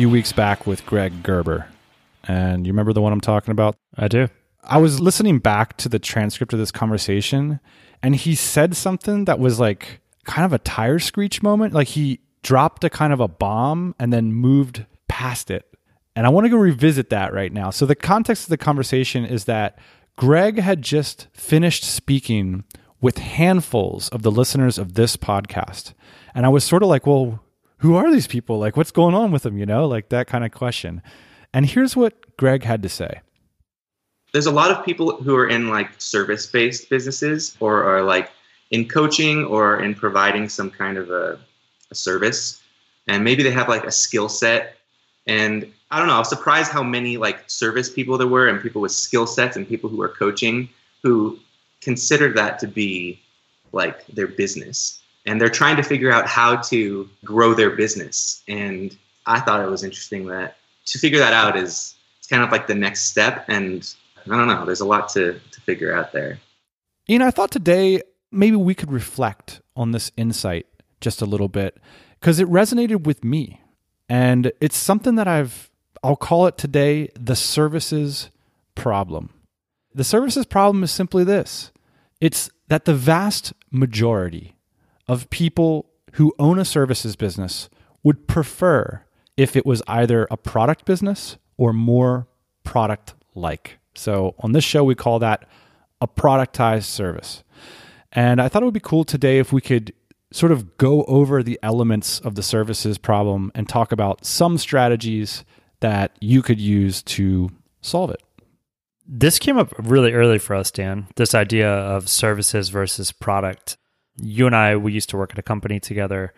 few weeks back with Greg Gerber. And you remember the one I'm talking about? I do. I was listening back to the transcript of this conversation, and he said something that was like kind of a tire screech moment. Like he dropped a kind of a bomb and then moved past it. And I want to go revisit that right now. So, the context of the conversation is that Greg had just finished speaking with handfuls of the listeners of this podcast. And I was sort of like, well, who are these people? Like, what's going on with them? You know, like that kind of question. And here's what Greg had to say. There's a lot of people who are in like service based businesses or are like in coaching or in providing some kind of a, a service. And maybe they have like a skill set. And I don't know, I was surprised how many like service people there were and people with skill sets and people who are coaching who consider that to be like their business and they're trying to figure out how to grow their business. And I thought it was interesting that to figure that out is it's kind of like the next step. And I don't know, there's a lot to, to figure out there. You know, I thought today maybe we could reflect on this insight just a little bit because it resonated with me. And it's something that I've, I'll call it today the services problem. The services problem is simply this it's that the vast majority of people who own a services business would prefer if it was either a product business or more product like. So on this show, we call that a productized service. And I thought it would be cool today if we could sort of go over the elements of the services problem and talk about some strategies that you could use to solve it. This came up really early for us, Dan. This idea of services versus product you and I, we used to work at a company together.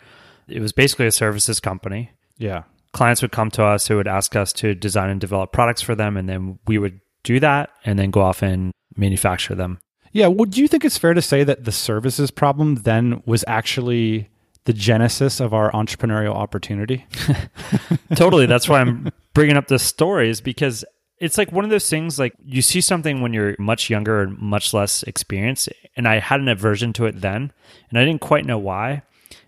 It was basically a services company. Yeah. Clients would come to us who would ask us to design and develop products for them, and then we would do that and then go off and manufacture them. Yeah. Would you think it's fair to say that the services problem then was actually the genesis of our entrepreneurial opportunity? totally. That's why I'm bringing up this story is because it's like one of those things like you see something when you're much younger and much less experienced and i had an aversion to it then and i didn't quite know why.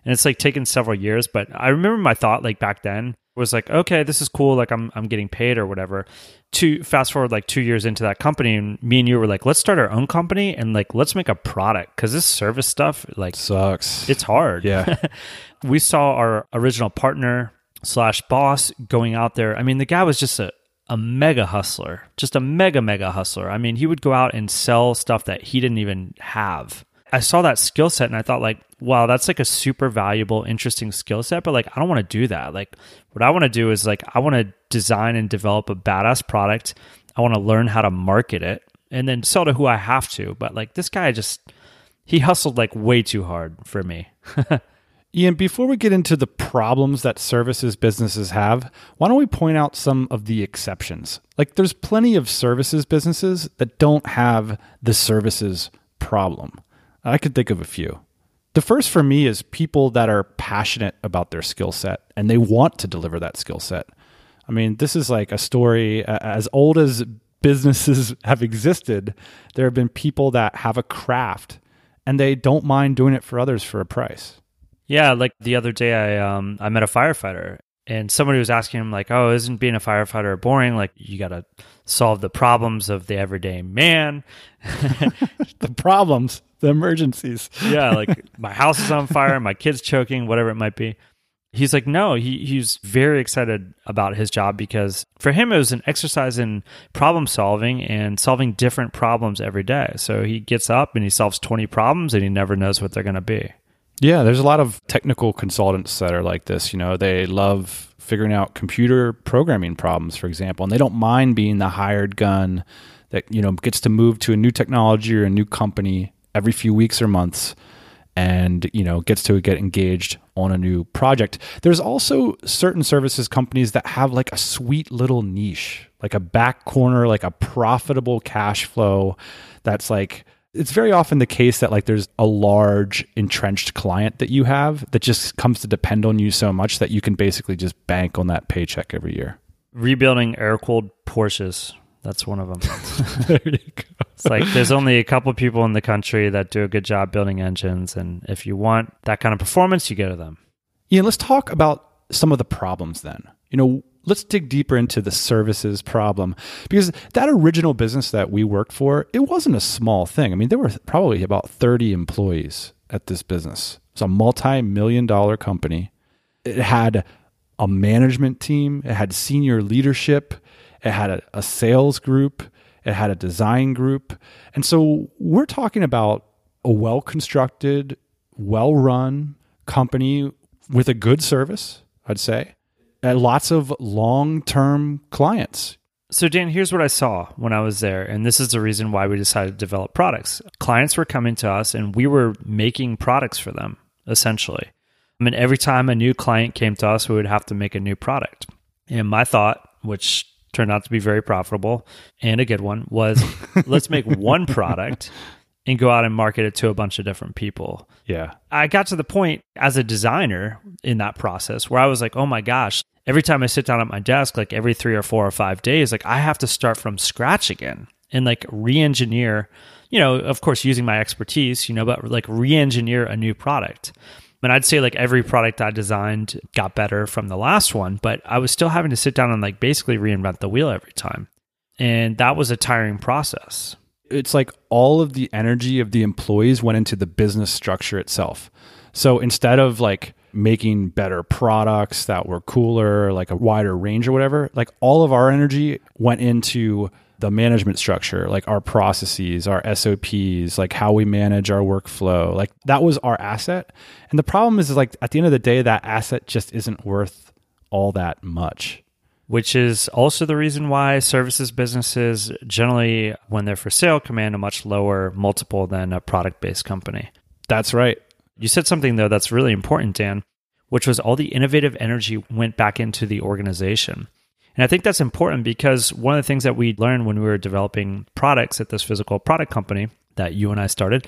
And it's like taken several years but i remember my thought like back then was like okay this is cool like i'm, I'm getting paid or whatever. To fast forward like two years into that company and me and you were like let's start our own company and like let's make a product because this service stuff like sucks. it's hard. Yeah. We saw our original partner slash boss going out there. I mean the guy was just a a mega hustler, just a mega, mega hustler. I mean, he would go out and sell stuff that he didn't even have. I saw that skill set and I thought, like, wow, that's like a super valuable, interesting skill set. But like, I don't want to do that. Like, what I want to do is like, I want to design and develop a badass product. I want to learn how to market it and then sell to who I have to. But like, this guy just, he hustled like way too hard for me. Ian, before we get into the problems that services businesses have, why don't we point out some of the exceptions? Like, there's plenty of services businesses that don't have the services problem. I could think of a few. The first for me is people that are passionate about their skill set and they want to deliver that skill set. I mean, this is like a story as old as businesses have existed. There have been people that have a craft and they don't mind doing it for others for a price. Yeah, like the other day, I um I met a firefighter, and somebody was asking him like, "Oh, isn't being a firefighter boring? Like, you got to solve the problems of the everyday man, the problems, the emergencies." yeah, like my house is on fire, my kid's choking, whatever it might be. He's like, no, he he's very excited about his job because for him it was an exercise in problem solving and solving different problems every day. So he gets up and he solves 20 problems and he never knows what they're going to be. Yeah, there's a lot of technical consultants that are like this. You know, they love figuring out computer programming problems, for example, and they don't mind being the hired gun that, you know, gets to move to a new technology or a new company every few weeks or months and you know gets to get engaged on a new project there's also certain services companies that have like a sweet little niche like a back corner like a profitable cash flow that's like it's very often the case that like there's a large entrenched client that you have that just comes to depend on you so much that you can basically just bank on that paycheck every year Rebuilding air cooled Porsches. That's one of them. there you go It's like there's only a couple people in the country that do a good job building engines, and if you want that kind of performance, you go to them. Yeah, let's talk about some of the problems then. You know, let's dig deeper into the services problem because that original business that we worked for, it wasn't a small thing. I mean, there were probably about 30 employees at this business. It's a multi-million dollar company. It had a management team, it had senior leadership, it had a, a sales group, it had a design group. And so we're talking about a well constructed, well run company with a good service, I'd say, and lots of long term clients. So, Dan, here's what I saw when I was there. And this is the reason why we decided to develop products. Clients were coming to us and we were making products for them, essentially. I mean, every time a new client came to us, we would have to make a new product. And my thought, which turned out to be very profitable and a good one, was let's make one product and go out and market it to a bunch of different people. Yeah. I got to the point as a designer in that process where I was like, oh my gosh, every time I sit down at my desk, like every three or four or five days, like I have to start from scratch again and like re engineer, you know, of course, using my expertise, you know, but like re engineer a new product. And I'd say like every product I designed got better from the last one, but I was still having to sit down and like basically reinvent the wheel every time. And that was a tiring process. It's like all of the energy of the employees went into the business structure itself. So instead of like making better products that were cooler, like a wider range or whatever, like all of our energy went into the management structure, like our processes, our SOPs, like how we manage our workflow. Like that was our asset. And the problem is, is like at the end of the day, that asset just isn't worth all that much. Which is also the reason why services businesses generally, when they're for sale, command a much lower multiple than a product based company. That's right. You said something, though, that's really important, Dan, which was all the innovative energy went back into the organization. And I think that's important because one of the things that we learned when we were developing products at this physical product company that you and I started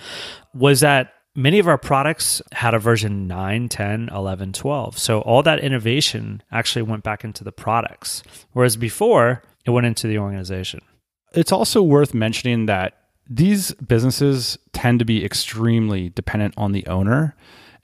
was that many of our products had a version 9, 10, 11, 12. So all that innovation actually went back into the products, whereas before it went into the organization. It's also worth mentioning that these businesses tend to be extremely dependent on the owner.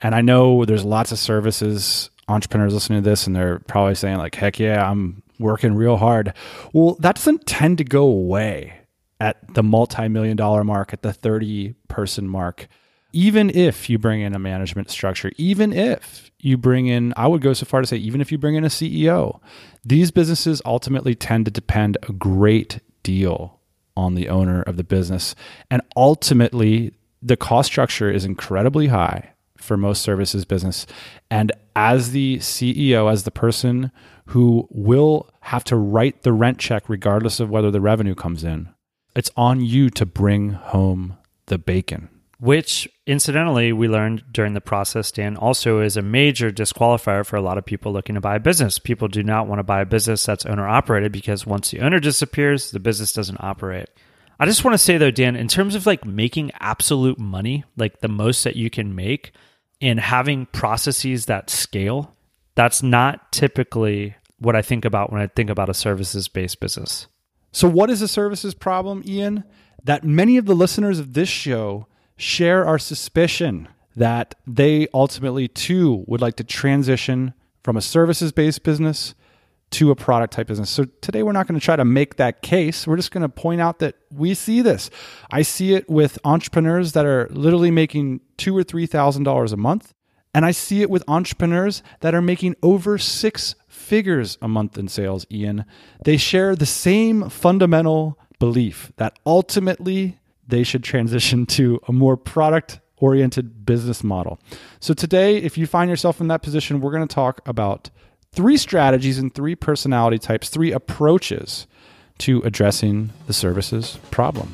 And I know there's lots of services entrepreneurs listening to this and they're probably saying like heck yeah, I'm working real hard. Well, that doesn't tend to go away at the multi-million dollar mark, at the 30 person mark. Even if you bring in a management structure, even if you bring in, I would go so far to say, even if you bring in a CEO, these businesses ultimately tend to depend a great deal on the owner of the business. And ultimately, the cost structure is incredibly high for most services business. And as the CEO, as the person who will have to write the rent check regardless of whether the revenue comes in, it's on you to bring home the bacon. Which, incidentally, we learned during the process, Dan, also is a major disqualifier for a lot of people looking to buy a business. People do not want to buy a business that's owner operated because once the owner disappears, the business doesn't operate. I just want to say though, Dan, in terms of like making absolute money, like the most that you can make, and having processes that scale, that's not typically what I think about when I think about a services based business. So, what is a services problem, Ian? That many of the listeners of this show share our suspicion that they ultimately too would like to transition from a services based business to a product type business. So today we're not going to try to make that case. We're just going to point out that we see this. I see it with entrepreneurs that are literally making two or three thousand dollars a month, and I see it with entrepreneurs that are making over six figures a month in sales. Ian, they share the same fundamental belief that ultimately they should transition to a more product oriented business model. So today, if you find yourself in that position, we're going to talk about three strategies and three personality types, three approaches to addressing the services problem.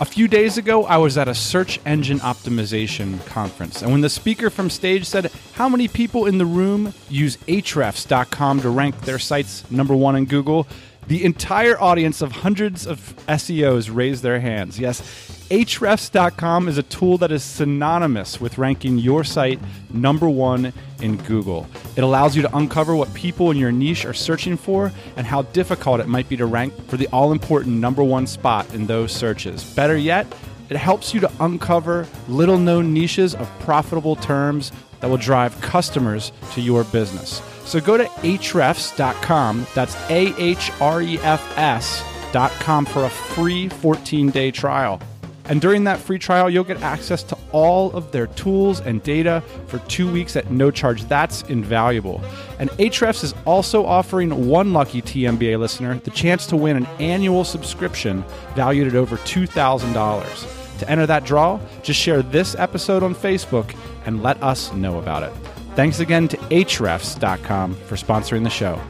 A few days ago, I was at a search engine optimization conference, and when the speaker from stage said, How many people in the room use Ahrefs.com to rank their sites number one in Google? The entire audience of hundreds of SEOs raised their hands. Yes, Ahrefs.com is a tool that is synonymous with ranking your site number one in Google. It allows you to uncover what people in your niche are searching for and how difficult it might be to rank for the all important number one spot in those searches. Better yet, it helps you to uncover little known niches of profitable terms that will drive customers to your business. So go to ahrefs.com, that's A H R E F S.com for a free 14 day trial. And during that free trial, you'll get access to all of their tools and data for two weeks at no charge. That's invaluable. And Ahrefs is also offering one lucky TMBA listener the chance to win an annual subscription valued at over $2,000. To enter that draw, just share this episode on Facebook and let us know about it. Thanks again to Ahrefs.com for sponsoring the show.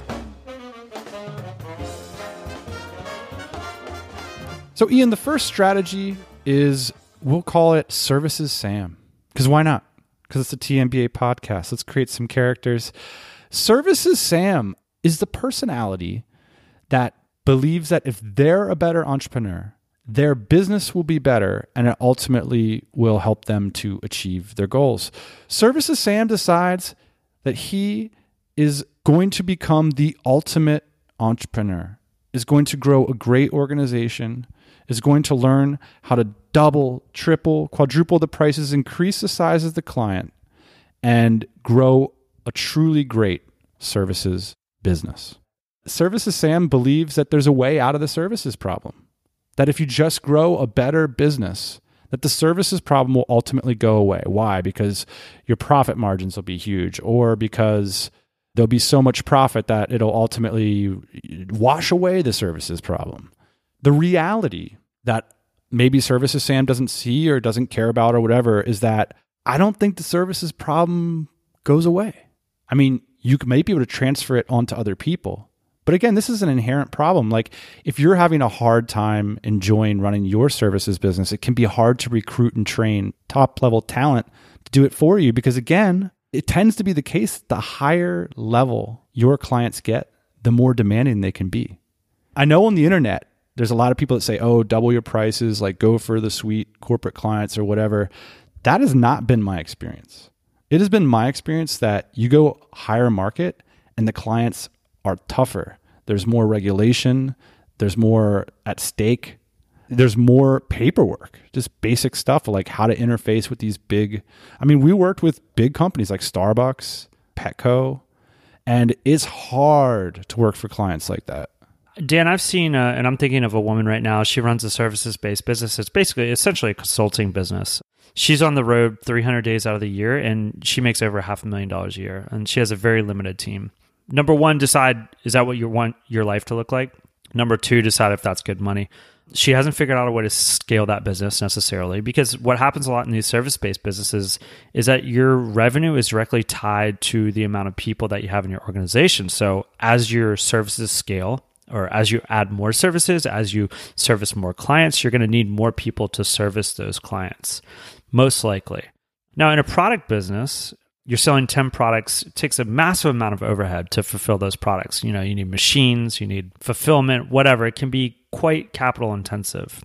So, Ian, the first strategy is we'll call it Services Sam. Because why not? Because it's a TMBA podcast. Let's create some characters. Services Sam is the personality that believes that if they're a better entrepreneur, their business will be better and it ultimately will help them to achieve their goals. Services Sam decides that he is going to become the ultimate entrepreneur, is going to grow a great organization, is going to learn how to double, triple, quadruple the prices, increase the size of the client, and grow a truly great services business. Services Sam believes that there's a way out of the services problem. That if you just grow a better business, that the services problem will ultimately go away. Why? Because your profit margins will be huge, or because there'll be so much profit that it'll ultimately uh, wash away the services problem. The reality that maybe services Sam doesn't see or doesn't care about or whatever is that I don't think the services problem goes away. I mean, you may be able to transfer it onto other people. But again, this is an inherent problem. Like if you're having a hard time enjoying running your services business, it can be hard to recruit and train top level talent to do it for you because again, it tends to be the case the higher level your clients get, the more demanding they can be. I know on the internet, there's a lot of people that say, oh, double your prices, like go for the sweet corporate clients or whatever. That has not been my experience. It has been my experience that you go higher market and the clients are tougher. There's more regulation, there's more at stake, there's more paperwork, just basic stuff like how to interface with these big. I mean, we worked with big companies like Starbucks, Petco, and it's hard to work for clients like that. Dan, I've seen, uh, and I'm thinking of a woman right now. She runs a services based business. It's basically essentially a consulting business. She's on the road 300 days out of the year and she makes over half a million dollars a year. And she has a very limited team. Number one, decide is that what you want your life to look like? Number two, decide if that's good money. She hasn't figured out a way to scale that business necessarily because what happens a lot in these service based businesses is that your revenue is directly tied to the amount of people that you have in your organization. So as your services scale, or as you add more services, as you service more clients, you're going to need more people to service those clients, most likely. Now, in a product business, you're selling 10 products, it takes a massive amount of overhead to fulfill those products. You know, you need machines, you need fulfillment, whatever. It can be quite capital intensive.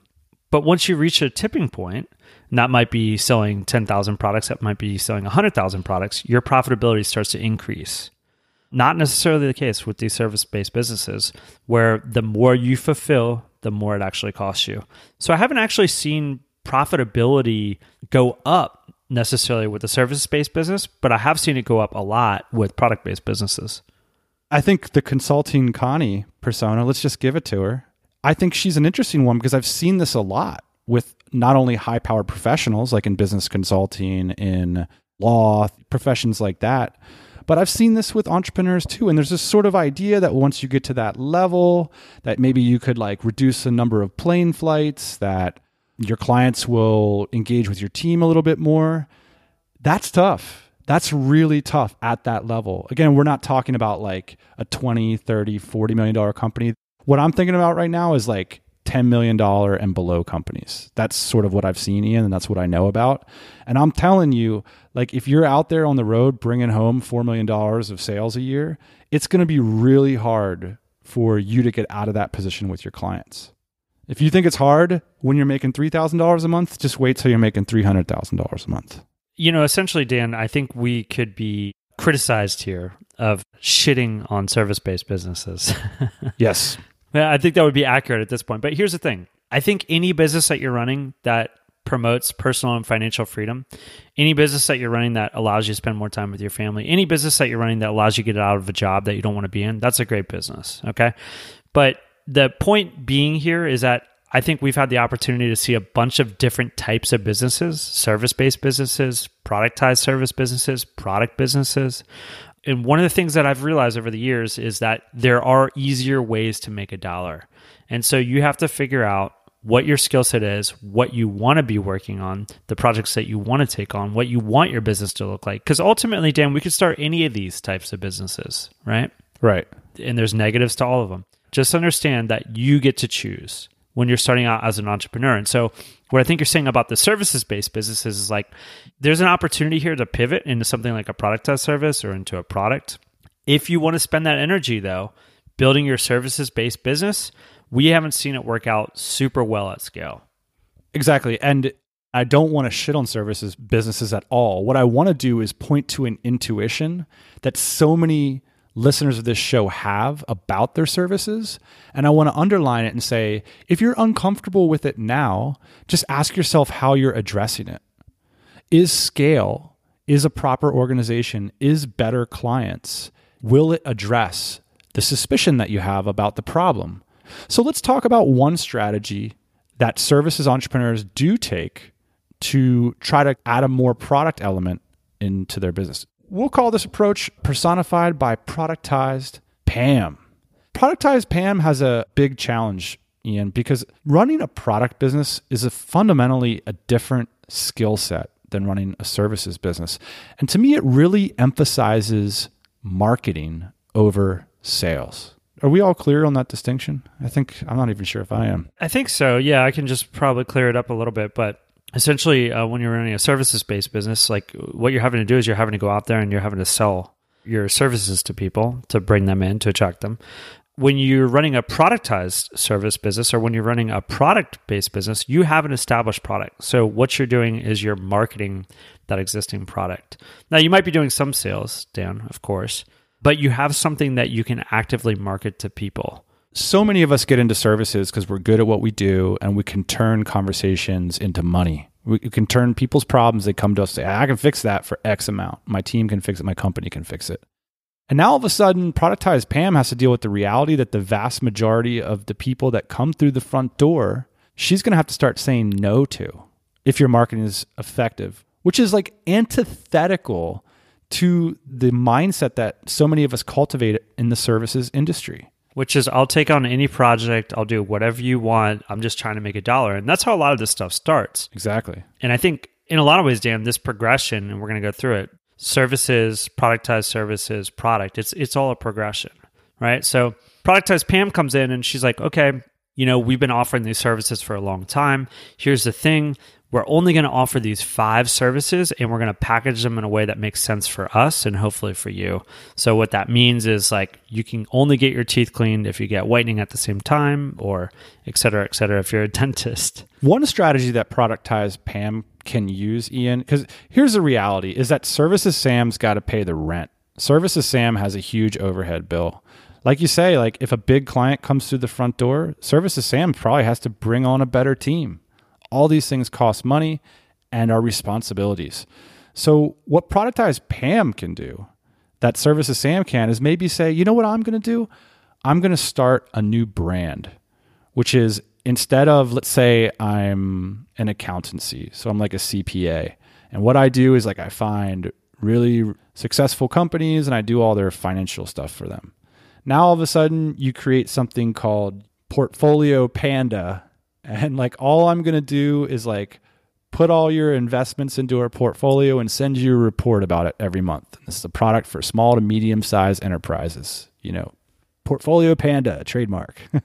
But once you reach a tipping point, and that might be selling 10,000 products, that might be selling 100,000 products, your profitability starts to increase. Not necessarily the case with these service based businesses, where the more you fulfill, the more it actually costs you. So I haven't actually seen profitability go up necessarily with the service based business, but I have seen it go up a lot with product based businesses. I think the consulting Connie persona, let's just give it to her. I think she's an interesting one because I've seen this a lot with not only high powered professionals like in business consulting, in law, professions like that, but I've seen this with entrepreneurs too. And there's this sort of idea that once you get to that level, that maybe you could like reduce the number of plane flights, that your clients will engage with your team a little bit more. That's tough. That's really tough at that level. Again, we're not talking about like a 20, 30, 40 million dollar company. What I'm thinking about right now is like $10 million and below companies. That's sort of what I've seen, Ian, and that's what I know about. And I'm telling you, like, if you're out there on the road bringing home $4 million of sales a year, it's going to be really hard for you to get out of that position with your clients. If you think it's hard when you're making $3,000 a month, just wait till you're making $300,000 a month. You know, essentially, Dan, I think we could be criticized here of shitting on service based businesses. yes. I think that would be accurate at this point. But here's the thing I think any business that you're running that promotes personal and financial freedom, any business that you're running that allows you to spend more time with your family, any business that you're running that allows you to get out of a job that you don't want to be in, that's a great business. Okay. But the point being here is that I think we've had the opportunity to see a bunch of different types of businesses service based businesses, productized service businesses, product businesses. And one of the things that I've realized over the years is that there are easier ways to make a dollar. And so you have to figure out what your skill set is, what you want to be working on, the projects that you want to take on, what you want your business to look like. Because ultimately, Dan, we could start any of these types of businesses, right? Right. And there's negatives to all of them. Just understand that you get to choose when you're starting out as an entrepreneur. And so, what I think you're saying about the services based businesses is like there's an opportunity here to pivot into something like a productized service or into a product. If you want to spend that energy, though, building your services based business, we haven't seen it work out super well at scale. Exactly. And I don't want to shit on services businesses at all. What I want to do is point to an intuition that so many listeners of this show have about their services. And I want to underline it and say if you're uncomfortable with it now, just ask yourself how you're addressing it. Is scale, is a proper organization, is better clients, will it address the suspicion that you have about the problem? So let's talk about one strategy that services entrepreneurs do take to try to add a more product element into their business. We'll call this approach personified by productized Pam. Productized Pam has a big challenge, Ian, because running a product business is a fundamentally a different skill set than running a services business. And to me, it really emphasizes marketing over sales. Are we all clear on that distinction? I think I'm not even sure if I am. I think so. Yeah, I can just probably clear it up a little bit, but essentially uh, when you're running a services based business like what you're having to do is you're having to go out there and you're having to sell your services to people to bring them in to attract them. When you're running a productized service business or when you're running a product based business you have an established product. So what you're doing is you're marketing that existing product. Now you might be doing some sales dan of course but you have something that you can actively market to people so many of us get into services because we're good at what we do and we can turn conversations into money. We can turn people's problems, they come to us say, I can fix that for X amount. My team can fix it, my company can fix it. And now all of a sudden, productized Pam has to deal with the reality that the vast majority of the people that come through the front door, she's going to have to start saying no to if your marketing is effective, which is like antithetical to the mindset that so many of us cultivate in the services industry which is I'll take on any project, I'll do whatever you want. I'm just trying to make a dollar. And that's how a lot of this stuff starts. Exactly. And I think in a lot of ways, Dan, this progression, and we're going to go through it services, productized services, product, it's, it's all a progression, right? So productized Pam comes in and she's like, okay, you know, we've been offering these services for a long time. Here's the thing we're only going to offer these five services and we're going to package them in a way that makes sense for us and hopefully for you. So, what that means is like you can only get your teeth cleaned if you get whitening at the same time, or et cetera, et cetera, if you're a dentist. One strategy that productized Pam can use, Ian, because here's the reality is that Services Sam's got to pay the rent. Services Sam has a huge overhead bill. Like you say, like if a big client comes through the front door, Services Sam probably has to bring on a better team all these things cost money and are responsibilities. So, what productized Pam can do that services Sam can is maybe say, you know what I'm going to do? I'm going to start a new brand, which is instead of, let's say, I'm an accountancy. So, I'm like a CPA. And what I do is like I find really successful companies and I do all their financial stuff for them. Now, all of a sudden, you create something called Portfolio Panda and like all I'm going to do is like put all your investments into our portfolio and send you a report about it every month. This is a product for small to medium sized enterprises, you know, Portfolio Panda trademark.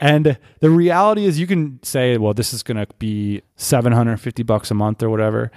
And the reality is, you can say, well, this is going to be 750 bucks a month or whatever.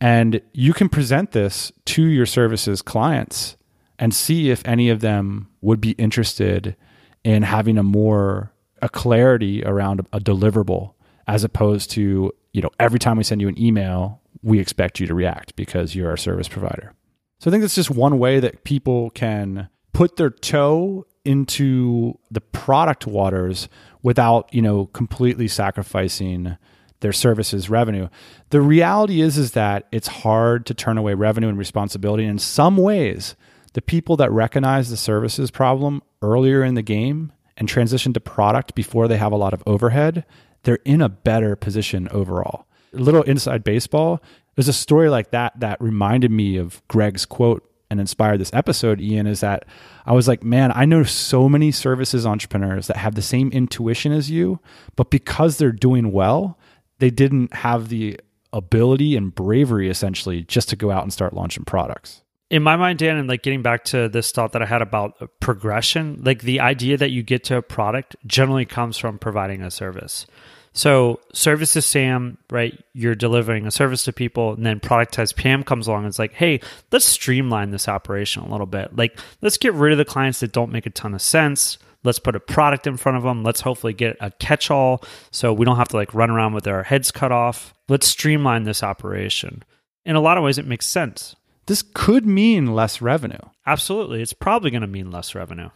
And you can present this to your services clients and see if any of them would be interested in having a more a clarity around a deliverable as opposed to, you know, every time we send you an email, we expect you to react because you're our service provider. So I think that's just one way that people can put their toe into the product waters without, you know, completely sacrificing their services revenue. The reality is is that it's hard to turn away revenue and responsibility. In some ways, the people that recognize the services problem earlier in the game and transition to product before they have a lot of overhead, they're in a better position overall. A little inside baseball, there's a story like that that reminded me of Greg's quote and inspired this episode, Ian, is that I was like, man, I know so many services entrepreneurs that have the same intuition as you, but because they're doing well, they didn't have the ability and bravery essentially just to go out and start launching products. In my mind, Dan, and like getting back to this thought that I had about uh, progression, like the idea that you get to a product generally comes from providing a service. So services Sam, right? You're delivering a service to people, and then productized Pam comes along and it's like, hey, let's streamline this operation a little bit. Like, let's get rid of the clients that don't make a ton of sense. Let's put a product in front of them. Let's hopefully get a catch all so we don't have to like run around with our heads cut off. Let's streamline this operation. In a lot of ways, it makes sense. This could mean less revenue. Absolutely. It's probably going to mean less revenue.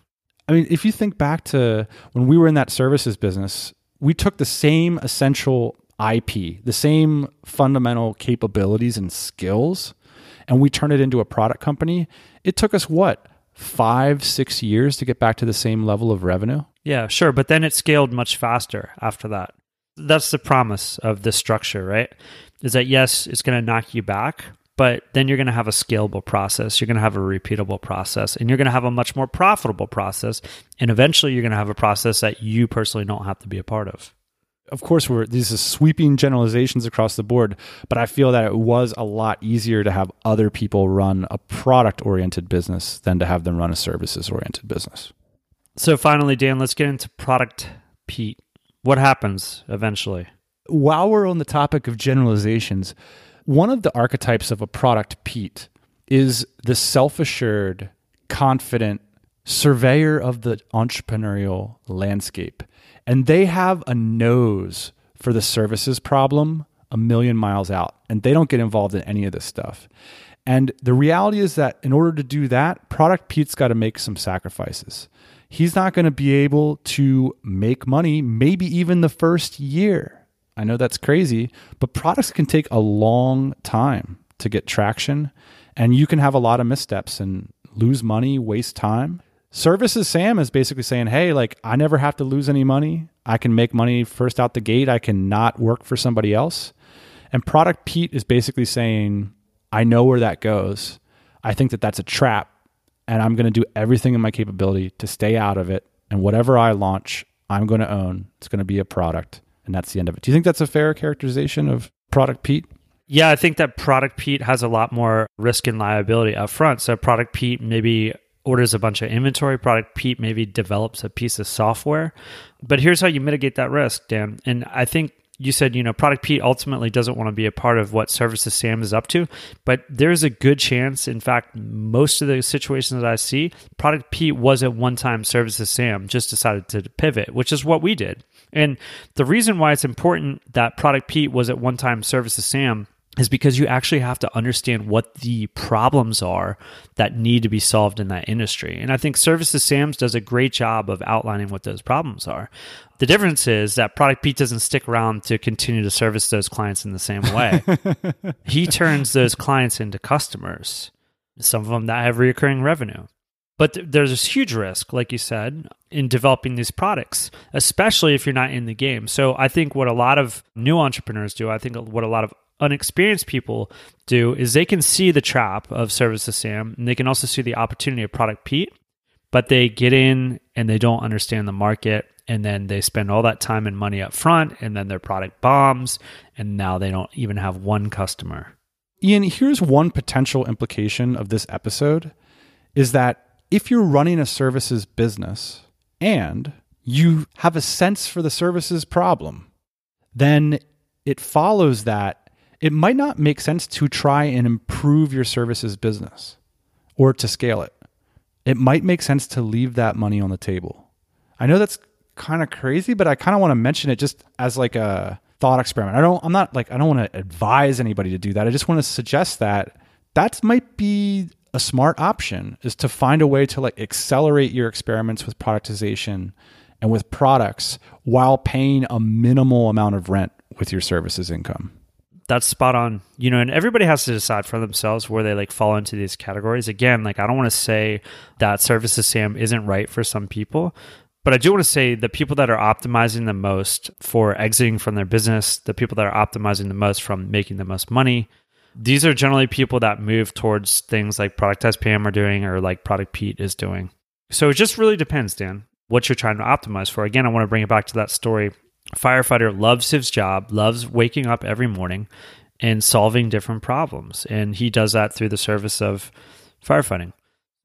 I mean, if you think back to when we were in that services business, we took the same essential IP, the same fundamental capabilities and skills, and we turned it into a product company. It took us what? five, six years to get back to the same level of revenue? Yeah, sure. But then it scaled much faster after that. That's the promise of this structure, right? Is that yes, it's going to knock you back, but then you're going to have a scalable process. You're going to have a repeatable process, and you're going to have a much more profitable process. And eventually, you're going to have a process that you personally don't have to be a part of of course we're these are sweeping generalizations across the board but i feel that it was a lot easier to have other people run a product oriented business than to have them run a services oriented business so finally dan let's get into product pete what happens eventually while we're on the topic of generalizations one of the archetypes of a product pete is the self-assured confident surveyor of the entrepreneurial landscape and they have a nose for the services problem a million miles out and they don't get involved in any of this stuff. And the reality is that in order to do that, Product Pete's got to make some sacrifices. He's not going to be able to make money, maybe even the first year. I know that's crazy, but products can take a long time to get traction, and you can have a lot of missteps and lose money, waste time. Services Sam is basically saying, hey, like I never have to lose any money. I can make money first out the gate. I can not work for somebody else. And Product Pete is basically saying, I know where that goes. I think that that's a trap. And I'm going to do everything in my capability to stay out of it. And whatever I launch, I'm going to own. It's going to be a product. And that's the end of it. Do you think that's a fair characterization of Product Pete? Yeah, I think that Product Pete has a lot more risk and liability up front. So Product Pete maybe orders a bunch of inventory product pete maybe develops a piece of software but here's how you mitigate that risk dan and i think you said you know product pete ultimately doesn't want to be a part of what services sam is up to but there's a good chance in fact most of the situations that i see product pete was at one time services sam just decided to pivot which is what we did. And the reason why it's important that product pete was at one time services sam is because you actually have to understand what the problems are that need to be solved in that industry. And I think Services Sam's does a great job of outlining what those problems are. The difference is that Product Pete doesn't stick around to continue to service those clients in the same way. he turns those clients into customers, some of them that have recurring revenue. But th- there's this huge risk, like you said, in developing these products, especially if you're not in the game. So I think what a lot of new entrepreneurs do, I think what a lot of unexperienced people do is they can see the trap of services Sam and they can also see the opportunity of product Pete, but they get in and they don't understand the market and then they spend all that time and money up front and then their product bombs and now they don't even have one customer. Ian, here's one potential implication of this episode is that if you're running a services business and you have a sense for the services problem, then it follows that it might not make sense to try and improve your services business or to scale it. It might make sense to leave that money on the table. I know that's kind of crazy, but I kind of want to mention it just as like a thought experiment. I don't I'm not like I don't want to advise anybody to do that. I just want to suggest that that might be a smart option is to find a way to like accelerate your experiments with productization and with products while paying a minimal amount of rent with your services income. That's spot on. You know, and everybody has to decide for themselves where they like fall into these categories. Again, like I don't want to say that services SAM isn't right for some people, but I do want to say the people that are optimizing the most for exiting from their business, the people that are optimizing the most from making the most money, these are generally people that move towards things like Productize Pam are doing or like Product Pete is doing. So it just really depends, Dan, what you're trying to optimize for. Again, I want to bring it back to that story. Firefighter loves his job, loves waking up every morning and solving different problems. And he does that through the service of firefighting.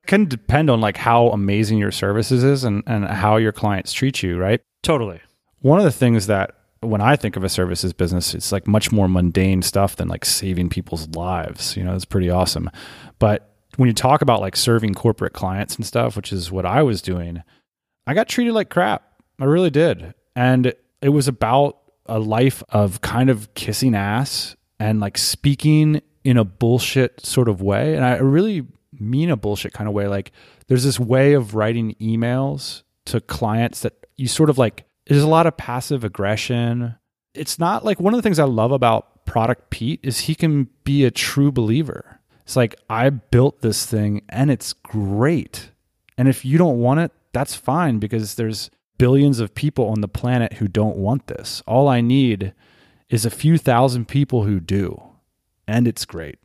Can depend on like how amazing your services is and, and how your clients treat you, right? Totally. One of the things that when I think of a services business, it's like much more mundane stuff than like saving people's lives. You know, it's pretty awesome. But when you talk about like serving corporate clients and stuff, which is what I was doing, I got treated like crap. I really did. And it was about a life of kind of kissing ass and like speaking in a bullshit sort of way. And I really mean a bullshit kind of way. Like there's this way of writing emails to clients that you sort of like there's a lot of passive aggression. It's not like one of the things I love about Product Pete is he can be a true believer. It's like I built this thing and it's great. And if you don't want it, that's fine because there's billions of people on the planet who don't want this. All I need is a few thousand people who do. And it's great.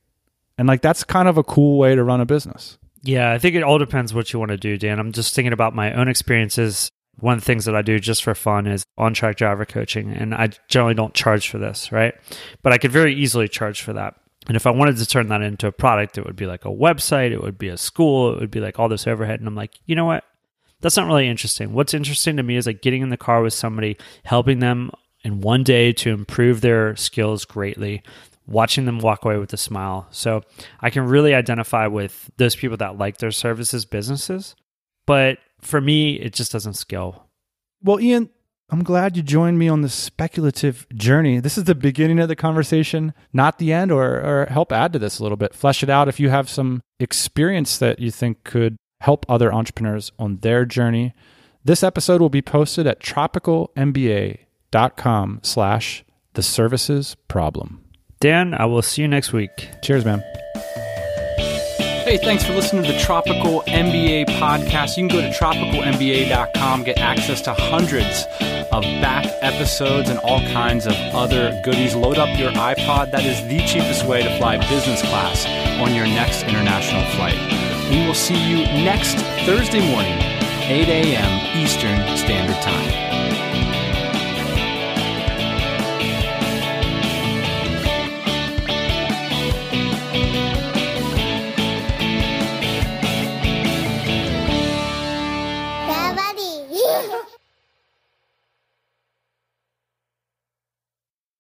And like that's kind of a cool way to run a business. Yeah, I think it all depends what you want to do, Dan. I'm just thinking about my own experiences one of the things that I do just for fun is on track driver coaching. And I generally don't charge for this, right? But I could very easily charge for that. And if I wanted to turn that into a product, it would be like a website, it would be a school, it would be like all this overhead. And I'm like, you know what? That's not really interesting. What's interesting to me is like getting in the car with somebody, helping them in one day to improve their skills greatly, watching them walk away with a smile. So I can really identify with those people that like their services businesses. But for me, it just doesn't scale. Well, Ian, I'm glad you joined me on this speculative journey. This is the beginning of the conversation, not the end, or, or help add to this a little bit. Flesh it out if you have some experience that you think could help other entrepreneurs on their journey. This episode will be posted at tropicalmba.com slash the services problem. Dan, I will see you next week. Cheers, man. Hey, thanks for listening to the Tropical MBA podcast. You can go to tropicalmba.com, get access to hundreds of back episodes and all kinds of other goodies. Load up your iPod. That is the cheapest way to fly business class on your next international flight. We will see you next Thursday morning, 8 a.m. Eastern Standard Time.